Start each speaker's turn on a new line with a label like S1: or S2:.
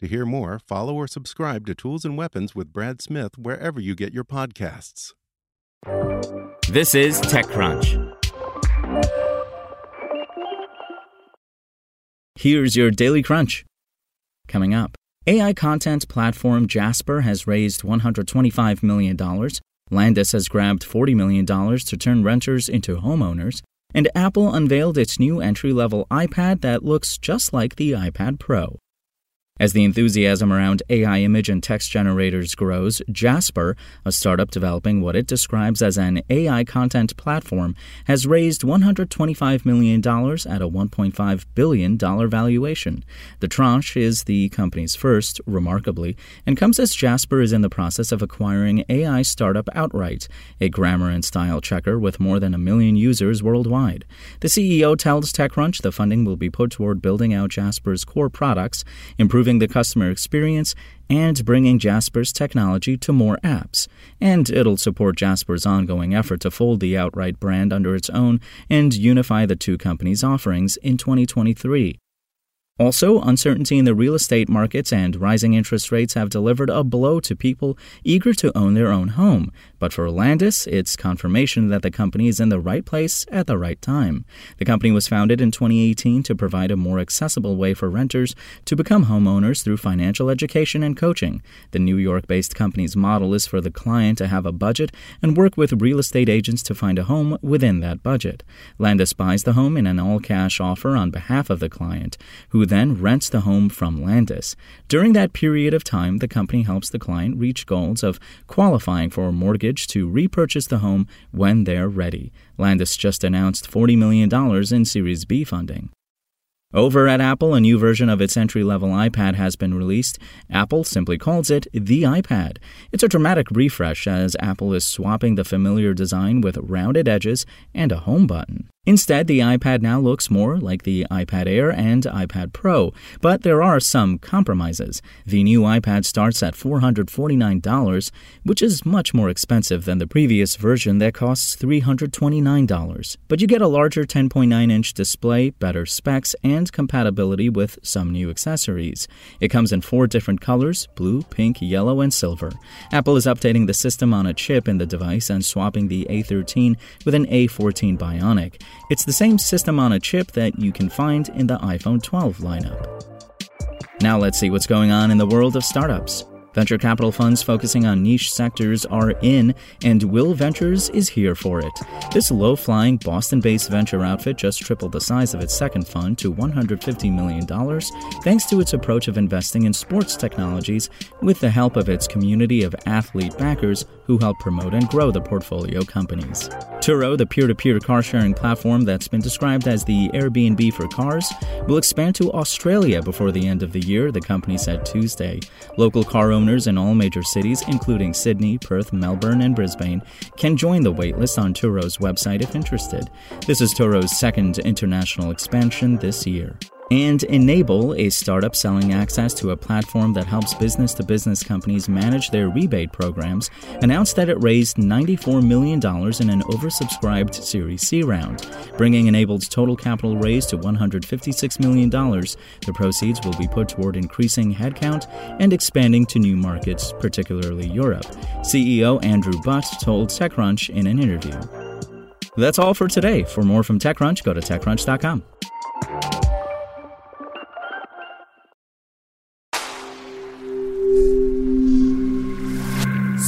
S1: To hear more, follow or subscribe to Tools and Weapons with Brad Smith wherever you get your podcasts.
S2: This is TechCrunch.
S3: Here's your Daily Crunch. Coming up, AI content platform Jasper has raised $125 million, Landis has grabbed $40 million to turn renters into homeowners, and Apple unveiled its new entry level iPad that looks just like the iPad Pro. As the enthusiasm around AI image and text generators grows, Jasper, a startup developing what it describes as an AI content platform, has raised $125 million at a $1.5 billion valuation. The tranche is the company's first, remarkably, and comes as Jasper is in the process of acquiring AI startup Outwrite, a grammar and style checker with more than a million users worldwide. The CEO tells TechCrunch the funding will be put toward building out Jasper's core products, improving improving the customer experience and bringing Jasper's technology to more apps. And it'll support Jasper's ongoing effort to fold the Outwrite brand under its own and unify the two companies' offerings in 2023. Also, uncertainty in the real estate markets and rising interest rates have delivered a blow to people eager to own their own home. But for Landis, it's confirmation that the company is in the right place at the right time. The company was founded in 2018 to provide a more accessible way for renters to become homeowners through financial education and coaching. The New York based company's model is for the client to have a budget and work with real estate agents to find a home within that budget. Landis buys the home in an all cash offer on behalf of the client, who then rents the home from Landis. During that period of time, the company helps the client reach goals of qualifying for a mortgage to repurchase the home when they're ready. Landis just announced $40 million in Series B funding. Over at Apple, a new version of its entry level iPad has been released. Apple simply calls it the iPad. It's a dramatic refresh as Apple is swapping the familiar design with rounded edges and a home button. Instead, the iPad now looks more like the iPad Air and iPad Pro, but there are some compromises. The new iPad starts at $449, which is much more expensive than the previous version that costs $329. But you get a larger 10.9 inch display, better specs, and compatibility with some new accessories. It comes in four different colors blue, pink, yellow, and silver. Apple is updating the system on a chip in the device and swapping the A13 with an A14 Bionic. It's the same system on a chip that you can find in the iPhone 12 lineup. Now let's see what's going on in the world of startups. Venture capital funds focusing on niche sectors are in, and Will Ventures is here for it. This low flying Boston based venture outfit just tripled the size of its second fund to $150 million thanks to its approach of investing in sports technologies with the help of its community of athlete backers who help promote and grow the portfolio companies. Turo, the peer to peer car sharing platform that's been described as the Airbnb for cars, will expand to Australia before the end of the year, the company said Tuesday. Local car owners in all major cities, including Sydney, Perth, Melbourne, and Brisbane, can join the waitlist on Turo's website if interested. This is Turo's second international expansion this year. And Enable, a startup selling access to a platform that helps business to business companies manage their rebate programs, announced that it raised $94 million in an oversubscribed Series C round, bringing Enable's total capital raise to $156 million. The proceeds will be put toward increasing headcount and expanding to new markets, particularly Europe. CEO Andrew Butt told TechCrunch in an interview. That's all for today. For more from TechCrunch, go to TechCrunch.com.